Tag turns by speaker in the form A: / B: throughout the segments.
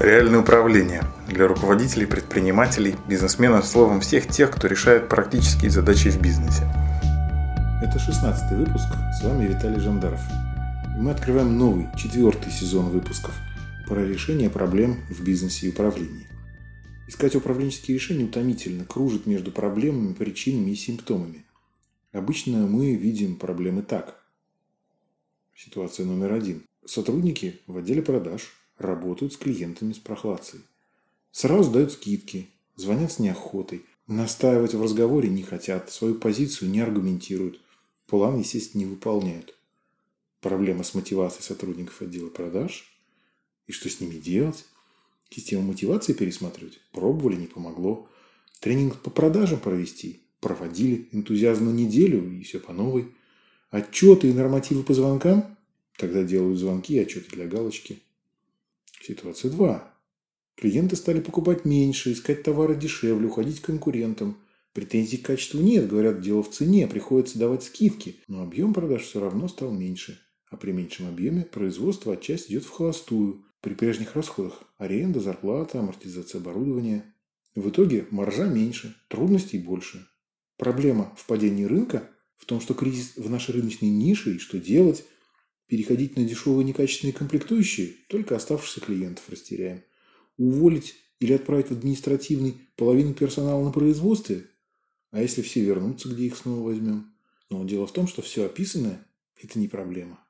A: Реальное управление для руководителей, предпринимателей, бизнесменов, словом, всех тех, кто решает практические задачи в бизнесе.
B: Это 16 выпуск, с вами Виталий Жандаров. И мы открываем новый, четвертый сезон выпусков про решение проблем в бизнесе и управлении. Искать управленческие решения утомительно, кружит между проблемами, причинами и симптомами. Обычно мы видим проблемы так. Ситуация номер один. Сотрудники в отделе продаж – работают с клиентами с прохладцей. Сразу дают скидки, звонят с неохотой, настаивать в разговоре не хотят, свою позицию не аргументируют, план, естественно, не выполняют. Проблема с мотивацией сотрудников отдела продаж. И что с ними делать? Систему мотивации пересматривать? Пробовали, не помогло. Тренинг по продажам провести? Проводили. Энтузиазм на неделю и все по новой. Отчеты и нормативы по звонкам? Тогда делают звонки и отчеты для галочки. Ситуация 2. Клиенты стали покупать меньше, искать товары дешевле, уходить к конкурентам. Претензий к качеству нет, говорят, дело в цене, приходится давать скидки. Но объем продаж все равно стал меньше. А при меньшем объеме производство отчасти идет в холостую. При прежних расходах – аренда, зарплата, амортизация оборудования. В итоге маржа меньше, трудностей больше. Проблема в падении рынка в том, что кризис в нашей рыночной нише и что делать, Переходить на дешевые некачественные комплектующие только оставшихся клиентов растеряем. Уволить или отправить в административный половину персонала на производстве? А если все вернутся, где их снова возьмем? Но дело в том, что все описанное – это не проблема.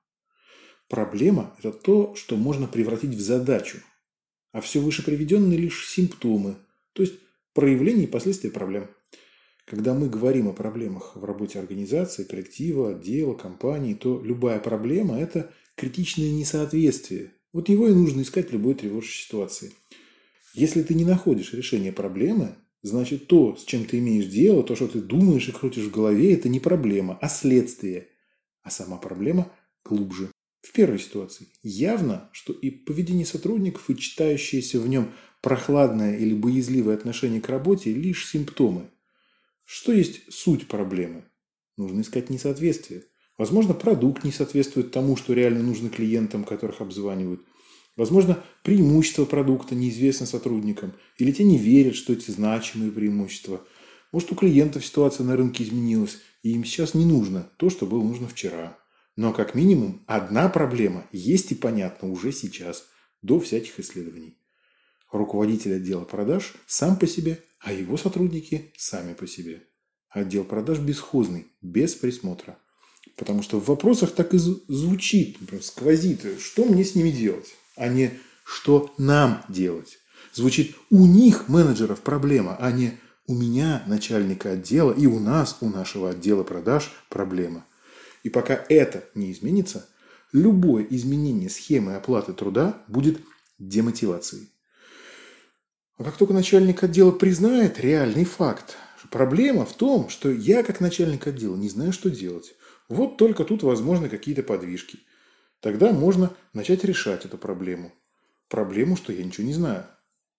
B: Проблема – это то, что можно превратить в задачу. А все выше приведенные лишь симптомы, то есть проявление и последствия проблем – когда мы говорим о проблемах в работе организации, коллектива, отдела, компании, то любая проблема – это критичное несоответствие. Вот его и нужно искать в любой тревожащей ситуации. Если ты не находишь решение проблемы, значит то, с чем ты имеешь дело, то, что ты думаешь и крутишь в голове, это не проблема, а следствие. А сама проблема глубже. В первой ситуации явно, что и поведение сотрудников, и читающееся в нем прохладное или боязливое отношение к работе – лишь симптомы – что есть суть проблемы? Нужно искать несоответствие. Возможно, продукт не соответствует тому, что реально нужно клиентам, которых обзванивают. Возможно, преимущество продукта неизвестно сотрудникам, или те не верят, что эти значимые преимущества. Может, у клиентов ситуация на рынке изменилась, и им сейчас не нужно то, что было нужно вчера. Но как минимум одна проблема есть и понятна уже сейчас, до всяких исследований. Руководитель отдела продаж сам по себе а его сотрудники сами по себе. Отдел продаж бесхозный, без присмотра. Потому что в вопросах так и звучит, сквозит, что мне с ними делать, а не что нам делать. Звучит у них, менеджеров, проблема, а не у меня, начальника отдела, и у нас, у нашего отдела продаж проблема. И пока это не изменится, любое изменение схемы оплаты труда будет демотивацией. А как только начальник отдела признает реальный факт, проблема в том, что я, как начальник отдела, не знаю, что делать. Вот только тут возможны какие-то подвижки. Тогда можно начать решать эту проблему. Проблему, что я ничего не знаю.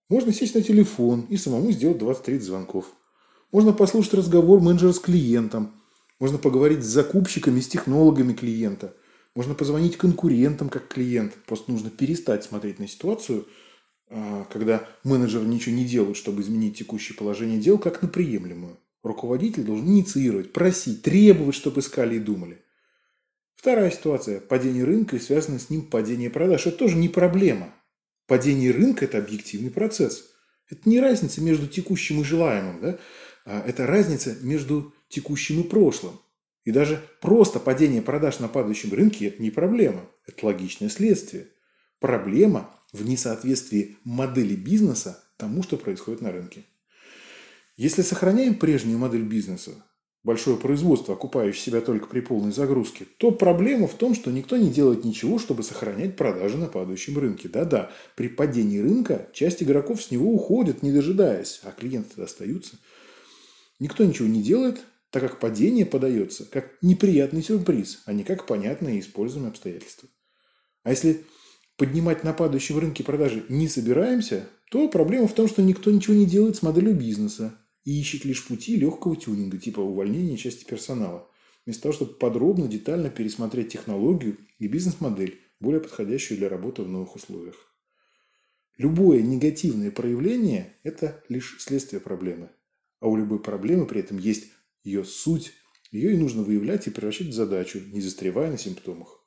B: Можно сесть на телефон и самому сделать 20-30 звонков. Можно послушать разговор менеджера с клиентом. Можно поговорить с закупщиками, с технологами клиента. Можно позвонить конкурентам как клиент. Просто нужно перестать смотреть на ситуацию – когда менеджер ничего не делает, чтобы изменить текущее положение дел, как на приемлемую. Руководитель должен инициировать, просить, требовать, чтобы искали и думали. Вторая ситуация. Падение рынка и связанное с ним падение продаж. Это тоже не проблема. Падение рынка – это объективный процесс. Это не разница между текущим и желаемым. Да? А это разница между текущим и прошлым. И даже просто падение продаж на падающем рынке – это не проблема. Это логичное следствие. Проблема в несоответствии модели бизнеса тому, что происходит на рынке. Если сохраняем прежнюю модель бизнеса, большое производство, окупающее себя только при полной загрузке, то проблема в том, что никто не делает ничего, чтобы сохранять продажи на падающем рынке. Да-да, при падении рынка часть игроков с него уходит, не дожидаясь, а клиенты остаются. Никто ничего не делает, так как падение подается как неприятный сюрприз, а не как понятное и используемое обстоятельство. А если поднимать на падающем рынке продажи не собираемся, то проблема в том, что никто ничего не делает с моделью бизнеса и ищет лишь пути легкого тюнинга, типа увольнения части персонала, вместо того, чтобы подробно, детально пересмотреть технологию и бизнес-модель, более подходящую для работы в новых условиях. Любое негативное проявление – это лишь следствие проблемы. А у любой проблемы при этом есть ее суть. Ее и нужно выявлять и превращать в задачу, не застревая на симптомах.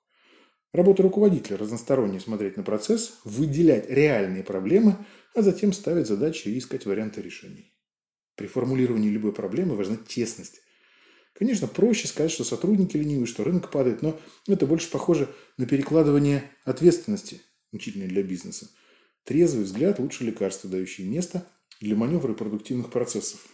B: Работа руководителя – разносторонне смотреть на процесс, выделять реальные проблемы, а затем ставить задачи и искать варианты решений. При формулировании любой проблемы важна честность. Конечно, проще сказать, что сотрудники ленивы, что рынок падает, но это больше похоже на перекладывание ответственности, мучительной для бизнеса. Трезвый взгляд – лучше лекарства, дающие место для маневра продуктивных процессов.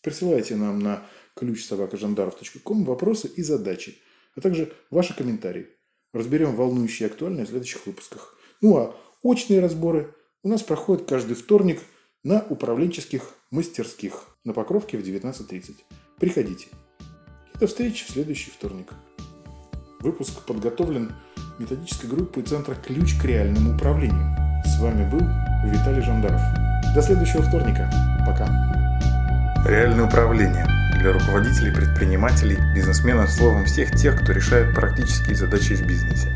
B: Присылайте нам на ключ собакажандаров.ком вопросы и задачи, а также ваши комментарии. Разберем волнующие и актуальные в следующих выпусках. Ну а очные разборы у нас проходят каждый вторник на управленческих мастерских на Покровке в 19.30. Приходите. И до встречи в следующий вторник. Выпуск подготовлен методической группой Центра «Ключ к реальному управлению». С вами был Виталий Жандаров. До следующего вторника. Пока.
A: Реальное управление для руководителей, предпринимателей, бизнесменов, словом, всех тех, кто решает практические задачи в бизнесе.